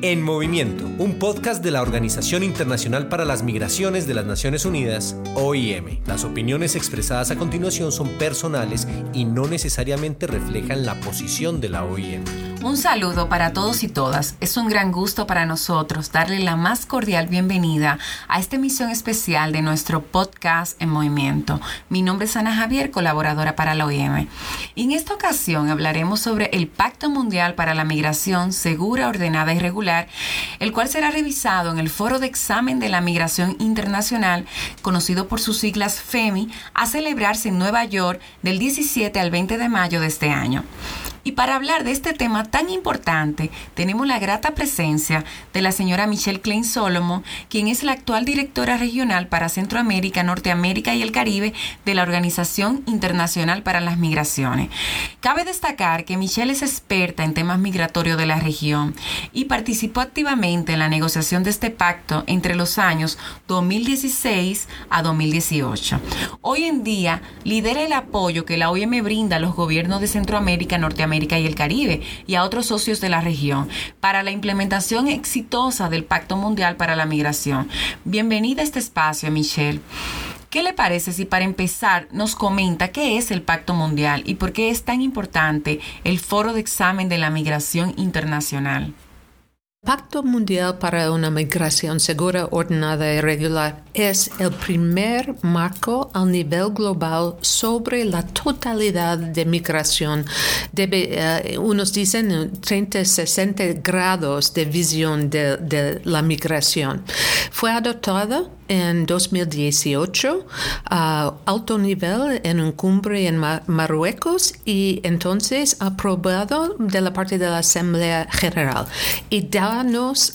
En Movimiento, un podcast de la Organización Internacional para las Migraciones de las Naciones Unidas, OIM. Las opiniones expresadas a continuación son personales y no necesariamente reflejan la posición de la OIM. Un saludo para todos y todas. Es un gran gusto para nosotros darle la más cordial bienvenida a esta emisión especial de nuestro podcast En Movimiento. Mi nombre es Ana Javier, colaboradora para la OIM. Y en esta ocasión hablaremos sobre el Pacto Mundial para la Migración Segura, Ordenada y Regular, el cual será revisado en el Foro de Examen de la Migración Internacional, conocido por sus siglas FEMI, a celebrarse en Nueva York del 17 al 20 de mayo de este año. Y para hablar de este tema tan importante, tenemos la grata presencia de la señora Michelle Klein Solomon, quien es la actual directora regional para Centroamérica, Norteamérica y el Caribe de la Organización Internacional para las Migraciones. Cabe destacar que Michelle es experta en temas migratorios de la región y participó activamente en la negociación de este pacto entre los años 2016 a 2018. Hoy en día lidera el apoyo que la OIM brinda a los gobiernos de Centroamérica, Norteamérica y el Caribe y a otros socios de la región para la implementación exitosa del Pacto Mundial para la Migración. Bienvenida a este espacio, Michelle. ¿Qué le parece si para empezar nos comenta qué es el Pacto Mundial y por qué es tan importante el Foro de Examen de la Migración Internacional? Pacto Mundial para una Migración Segura, Ordenada y Regular es el primer marco a nivel global sobre la totalidad de migración. Uh, unos dicen 30, 60 grados de visión de, la migración. Fue adoptado en 2018 a alto nivel en un cumbre en Marruecos y entonces aprobado de la parte de la Asamblea General y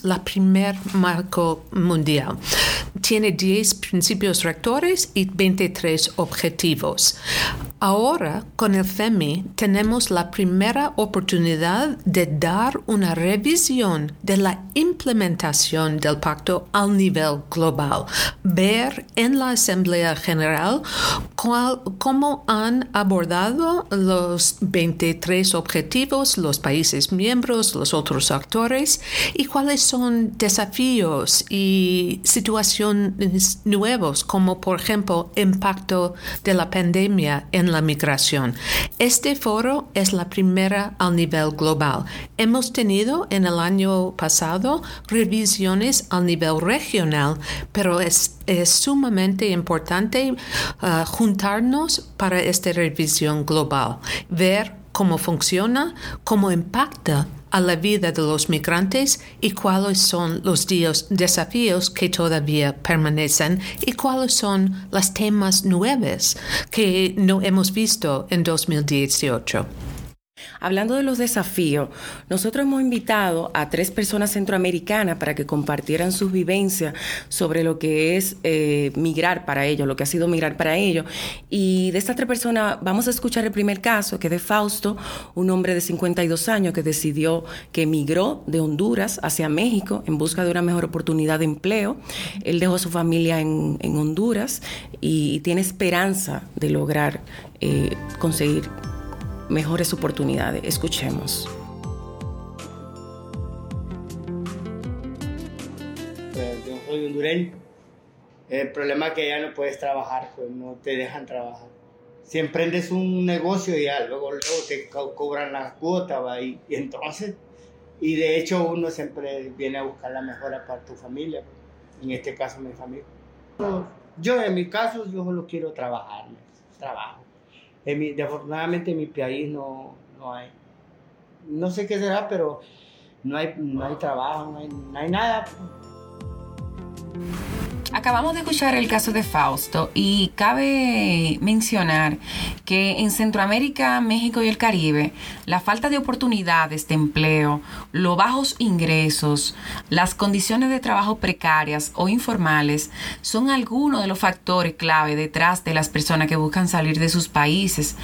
la primer marco mundial. Tiene 10 principios rectores y 23 objetivos. Ahora, con el FEMI, tenemos la primera oportunidad de dar una revisión de la implementación del pacto al nivel global ver en la Asamblea General cómo han abordado los 23 objetivos los países miembros, los otros actores y cuáles son desafíos y situaciones nuevos, como por ejemplo impacto de la pandemia en la migración. Este foro es la primera al nivel global. Hemos tenido en el año pasado revisiones al nivel regional, pero es sumamente importante uh, juntarnos para esta revisión global, ver cómo funciona, cómo impacta a la vida de los migrantes y cuáles son los desafíos que todavía permanecen y cuáles son los temas nuevos que no hemos visto en 2018. Hablando de los desafíos, nosotros hemos invitado a tres personas centroamericanas para que compartieran sus vivencias sobre lo que es eh, migrar para ellos, lo que ha sido migrar para ellos. Y de estas tres personas vamos a escuchar el primer caso, que es de Fausto, un hombre de 52 años que decidió que emigró de Honduras hacia México en busca de una mejor oportunidad de empleo. Él dejó a su familia en, Honduras y, tiene esperanza de lograr eh, conseguir mejores oportunidades. Escuchemos. Yo soy hondureño. El problema es que ya no puedes trabajar, pues no te dejan trabajar. Si emprendes un negocio ya luego, luego te cobran la cuota ¿va? Y, entonces, y de hecho uno siempre viene a buscar la mejora para tu familia, en este caso mi familia. Yo en mi caso, yo solo quiero trabajar, trabajo. Desafortunadamente en mi país no, no hay. No sé qué será, pero no hay, no hay trabajo, no hay, no hay nada. Acabamos de escuchar el caso de Fausto y cabe mencionar que en Centroamérica, México y el Caribe, la falta de oportunidades de empleo, los bajos ingresos, las condiciones de trabajo precarias o informales son algunos de los factores clave detrás de las personas que buscan salir de sus países.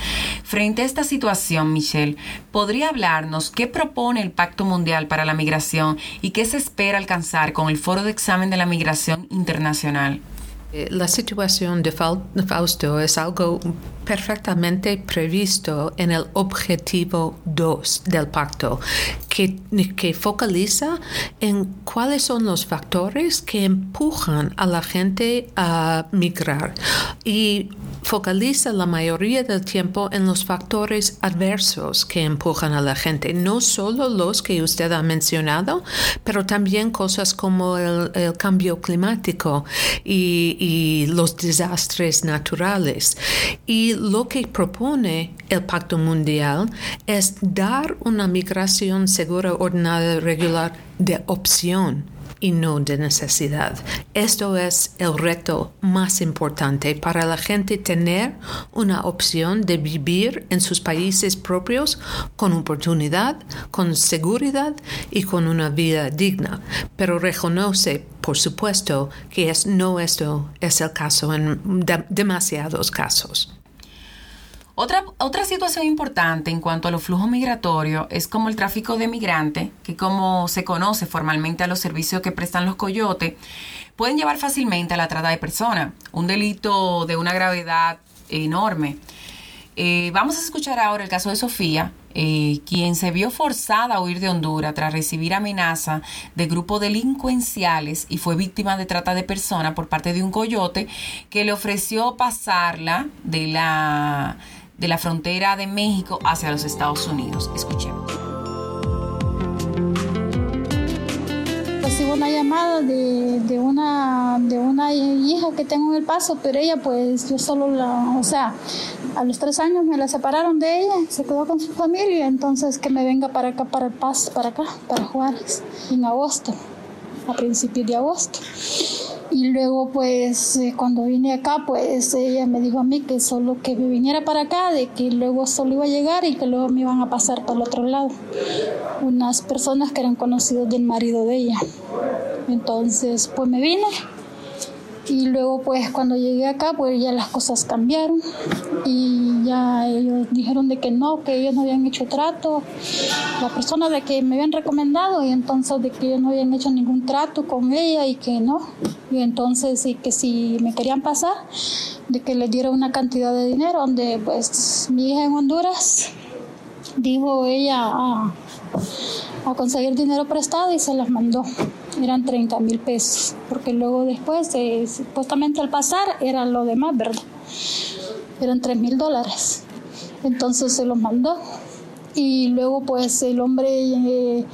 Frente a esta situación, Michelle, ¿podría hablarnos qué propone el Pacto Mundial para la Migración y qué se espera alcanzar con el Foro de Examen de la Migración Internacional? Eh, la situación de Fausto es algo perfectamente previsto en el objetivo 2 del pacto, que, que, focaliza en cuáles son los factores que empujan a la gente a migrar. Y focaliza la mayoría del tiempo en los factores adversos que empujan a la gente, no solo los que usted ha mencionado, pero también cosas como el, cambio climático y, y los desastres naturales. Y lo que propone el Pacto Mundial es dar una migración segura, ordenada regular de opción y no de necesidad. Esto es el reto más importante para la gente tener una opción de vivir en sus países propios con oportunidad, con seguridad y con una vida digna. Pero reconoce, por supuesto, que es, no esto es el caso en demasiados casos. Otra, otra situación importante en cuanto a los flujos migratorios es como el tráfico de migrantes, que como se conoce formalmente a los servicios que prestan los coyotes, pueden llevar fácilmente a la trata de personas, un delito de una gravedad enorme. Eh, vamos a escuchar ahora el caso de Sofía, eh, quien se vio forzada a huir de Honduras tras recibir amenaza de grupos delincuenciales y fue víctima de trata de personas por parte de un coyote que le ofreció pasarla de la de la frontera de México hacia los Estados Unidos. Escuchemos. Recibo una llamada de, de, una, de una hija que tengo en el paso, pero ella pues yo solo la, o sea, a los tres años me la separaron de ella, se quedó con su familia, entonces que me venga para acá, para el paso, para acá, para Juárez, en agosto, a principios de agosto. Luego, pues, eh, cuando vine acá, pues ella me dijo a mí que solo que me viniera para acá, de que luego solo iba a llegar y que luego me iban a pasar para el otro lado. Unas personas que eran conocidos del marido de ella. Entonces, pues me vine y luego pues cuando llegué acá pues ya las cosas cambiaron. Y ya ellos dijeron de que no, que ellos no habían hecho trato, la persona de que me habían recomendado y entonces de que ellos no habían hecho ningún trato con ella y que no, y entonces y que si me querían pasar, de que les diera una cantidad de dinero, donde pues mi hija en Honduras dijo ella a, a conseguir dinero prestado y se las mandó eran 30 mil pesos, porque luego después, eh, supuestamente al pasar, era lo demás, ¿verdad? Eran 3 mil dólares. Entonces se los mandó y luego pues el hombre eh,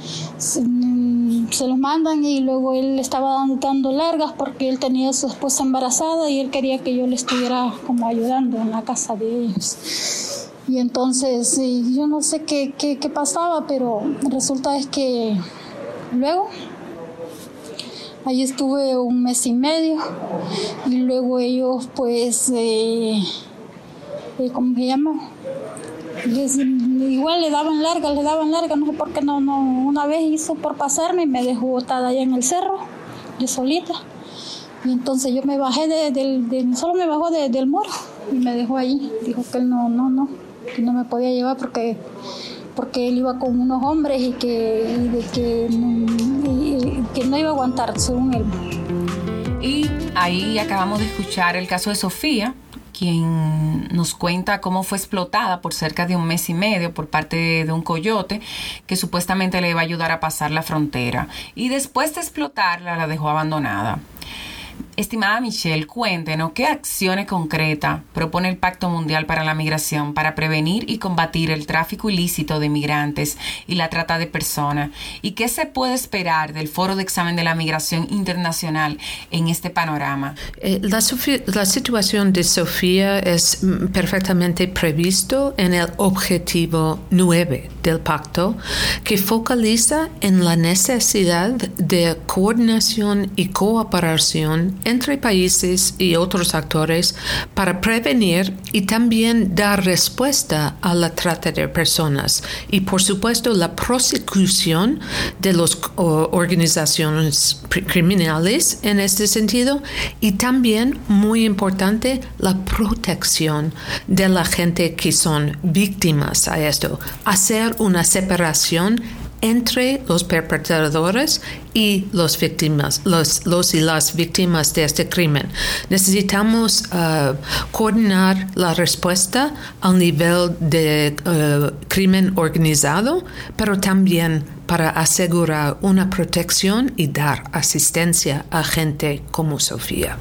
mm, se, los mandan y luego él estaba dando, largas porque él tenía a su esposa embarazada y él quería que yo le estuviera como ayudando en la casa de ellos. Y entonces yo no sé qué, qué, qué pasaba, pero resulta es que luego Ahí estuve un mes y medio y luego ellos pues, eh, eh, ¿cómo se llama? igual le daban larga, le daban larga, no sé por qué no, no, una vez hizo por pasarme y me dejó botada allá en el cerro, yo solita. Y entonces yo me bajé de, solo me bajó del muro y me dejó ahí. Dijo que él no, no, no, que no me podía llevar porque porque él iba con unos hombres y que iba a aguantar, según él. Y ahí acabamos de escuchar el caso de Sofía, quien nos cuenta cómo fue explotada por cerca de un mes y medio por parte de un coyote que supuestamente le iba a ayudar a pasar la frontera. Y después de explotarla la dejó abandonada. Estimada Michelle, cuéntenos qué acciones concretas propone el Pacto Mundial para la Migración para prevenir y combatir el tráfico ilícito de migrantes y la trata de personas y qué se puede esperar del Foro de Examen de la Migración Internacional en este panorama. Eh, la, situación de Sofía es mm, perfectamente previsto en el objetivo 9 del pacto que focaliza en la necesidad de coordinación y cooperación entre países y otros actores para prevenir y también dar respuesta a la trata de personas y por supuesto la prosecución de las organizaciones criminales en este sentido y también muy importante la protección de la gente que son víctimas a esto. Hacer una separación entre los perpetradores y los víctimas, los, los y las víctimas de este crimen. Necesitamos uh, coordinar la respuesta al nivel de uh, crimen organizado, pero también para asegurar una protección y dar asistencia a gente como Sofía.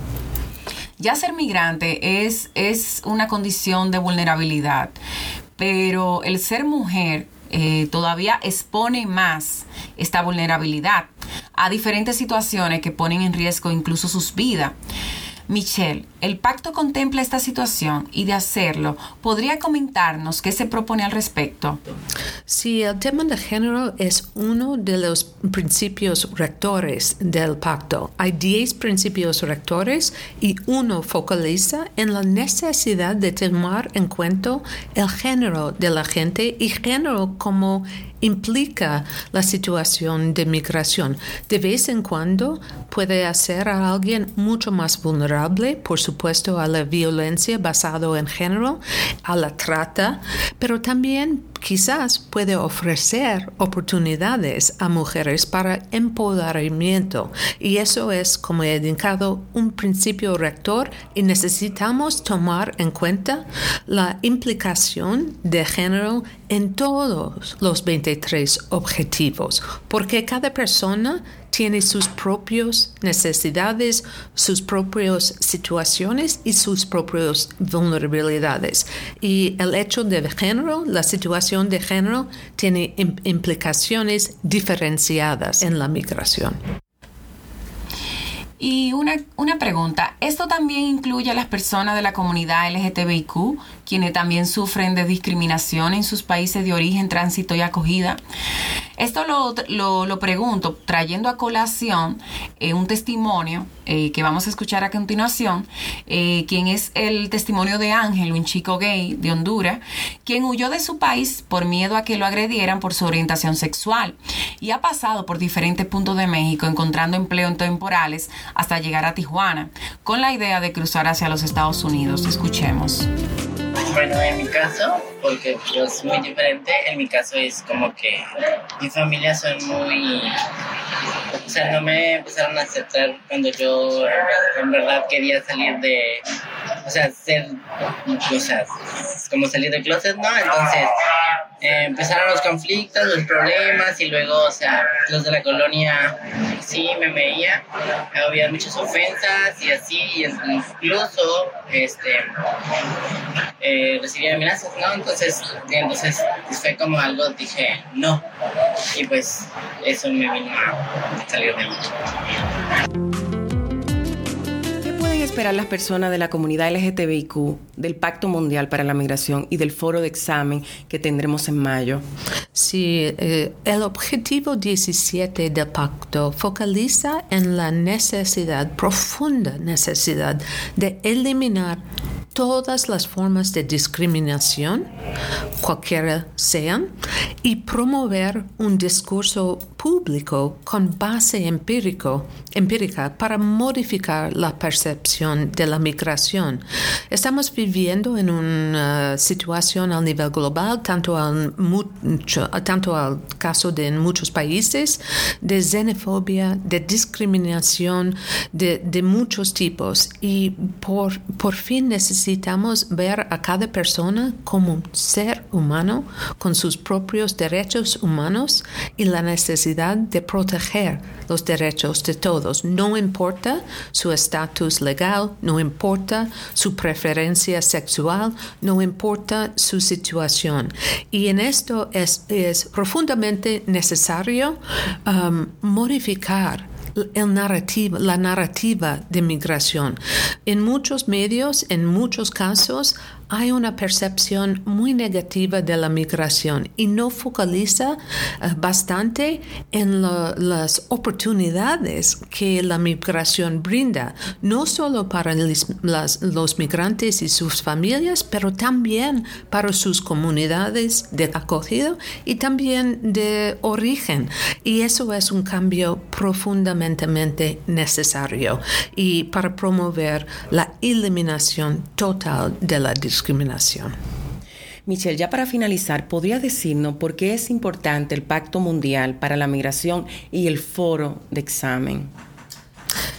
Ya ser migrante es, es una condición de vulnerabilidad, pero el ser mujer eh, todavía expone más esta vulnerabilidad a diferentes situaciones que ponen en riesgo incluso sus vidas. Michelle, el pacto contempla esta situación y de hacerlo, ¿podría comentarnos qué se propone al respecto? Sí, el tema de género es uno de los principios rectores del pacto. Hay 10 principios rectores y uno focaliza en la necesidad de tomar en cuenta el género de la gente y género como implica la situación de migración. De vez en cuando puede hacer a alguien mucho más vulnerable, por supuesto, a la violencia basada en género, a la trata, pero también quizás puede ofrecer oportunidades a mujeres para empoderamiento. Y eso es, como he indicado, un principio rector y necesitamos tomar en cuenta la implicación de género en todos los 23 objetivos, porque cada persona tiene sus propias necesidades, sus propias situaciones y sus propias vulnerabilidades. Y el hecho de género, la situación de género, tiene implicaciones diferenciadas en la migración. Y una, una, pregunta, ¿esto también incluye a las personas de la comunidad LGTBIQ, quienes también sufren de discriminación en sus países de origen, tránsito y acogida? Esto lo, lo, pregunto trayendo a colación eh, un testimonio eh, que vamos a escuchar a continuación, eh, quien es el testimonio de Ángel, un chico gay de Honduras, quien huyó de su país por miedo a que lo agredieran por su orientación sexual y ha pasado por diferentes puntos de México encontrando empleo en temporales hasta llegar a Tijuana, con la idea de cruzar hacia los Estados Unidos. Escuchemos. Bueno, en mi caso, porque es muy diferente, en mi caso es como que mi familia son muy... O sea, no me empezaron a aceptar cuando yo en verdad quería salir de... O sea, ser... O sea, como salir de closet, ¿no? Entonces eh, empezaron los conflictos, los problemas y luego, o sea, los de la colonia sí me veía, había muchas ofensas y así, y incluso este, eh, recibía amenazas, ¿no? Entonces, entonces fue como algo, dije, no, y pues eso me vino a salir de ahí esperar las personas de la comunidad LGTBIQ, del Pacto Mundial para la Migración y del foro de examen que tendremos en mayo? Sí, eh, el objetivo 17 del pacto focaliza en la necesidad, profunda necesidad, de eliminar todas las formas de discriminación, cualquiera sean, y promover un discurso público con base empírico, empírica para modificar la percepción de la migración. Estamos viviendo en una situación a nivel global, tanto al, mucho, tanto al caso de muchos países, de xenofobia, de discriminación de, de muchos tipos, y por, por fin necesitamos ver a cada persona como un ser humano con sus propios derechos humanos y la necesidad de proteger los derechos de todos. No importa su estatus legal, no importa su preferencia sexual, no importa su situación. Y en esto es, es profundamente necesario um, modificar el narrativa, la narrativa de migración. En muchos medios, en muchos casos, hay una percepción muy negativa de la migración y no focaliza eh, bastante en las oportunidades que la migración brinda, no solo para los migrantes y sus familias, pero también para sus comunidades de acogida y también de origen. Y eso es un cambio profundamente necesario y para promover la eliminación total de la discriminación. Michelle, ya para finalizar, ¿podría decirnos por qué es importante el Pacto Mundial para la Migración y el Foro de Examen?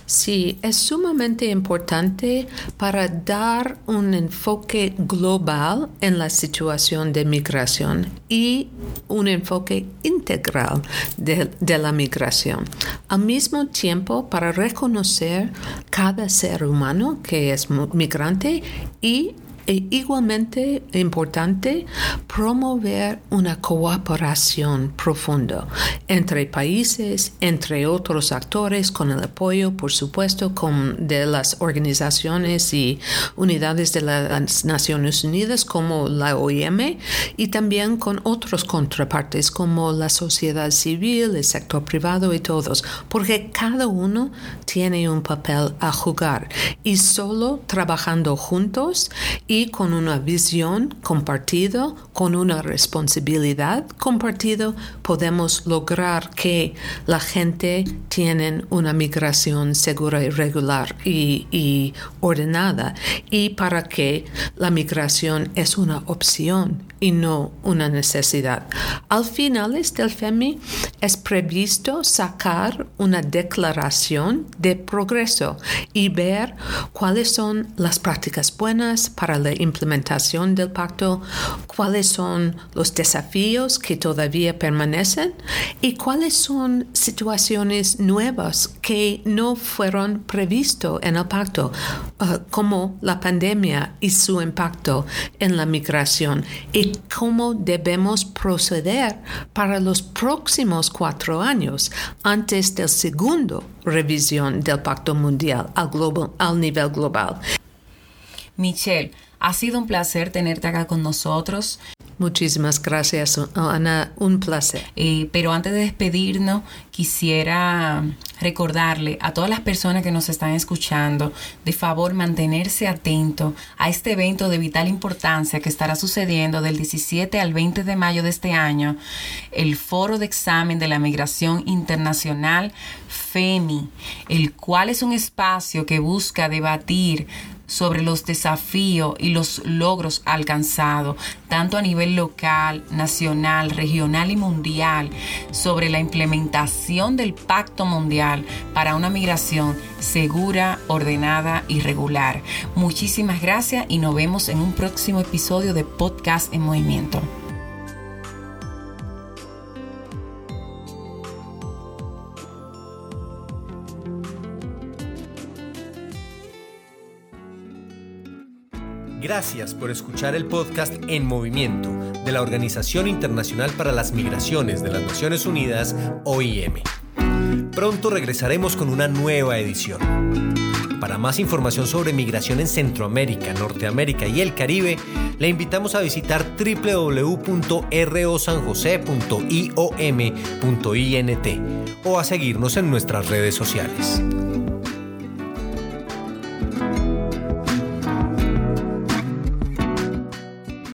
Sí, es sumamente importante para dar un enfoque global en la situación de migración y un enfoque integral de, la migración. Al mismo tiempo, para reconocer cada ser humano que es migrante y e igualmente importante promover una cooperación profunda entre países, entre otros actores, con el apoyo, por supuesto, con, de las organizaciones y unidades de las Naciones Unidas como la OIM y también con otros contrapartes como la sociedad civil, el sector privado y todos, porque cada uno tiene un papel a jugar y solo trabajando juntos y y con una visión compartida, con una responsabilidad compartida, podemos lograr que la gente tiene una migración segura y regular y, y ordenada y para que la migración es una opción y no una necesidad. Al finales del FEMI es previsto sacar una declaración de progreso y ver cuáles son las prácticas buenas para la implementación del pacto, cuáles son los desafíos que todavía permanecen y cuáles son situaciones nuevas que no fueron previstos en el pacto, uh, como la pandemia y su impacto en la migración y cómo debemos proceder para los próximos cuatro años antes del segundo revisión del Pacto Mundial al, global, al nivel global. Michelle, ha sido un placer tenerte acá con nosotros. Muchísimas gracias, Ana. Un placer. Eh, pero antes de despedirnos, quisiera recordarle a todas las personas que nos están escuchando, de favor, mantenerse atento a este evento de vital importancia que estará sucediendo del 17 al 20 de mayo de este año, el Foro de Examen de la Migración Internacional FEMI, el cual es un espacio que busca debatir sobre los desafíos y los logros alcanzados, tanto a nivel local, nacional, regional y mundial, sobre la implementación del Pacto Mundial para una migración segura, ordenada y regular. Muchísimas gracias y nos vemos en un próximo episodio de Podcast en Movimiento. Gracias por escuchar el podcast En Movimiento de la Organización Internacional para las Migraciones de las Naciones Unidas, OIM. Pronto regresaremos con una nueva edición. Para más información sobre migración en Centroamérica, Norteamérica y el Caribe, le invitamos a visitar www.rosanjose.iom.int o a seguirnos en nuestras redes sociales.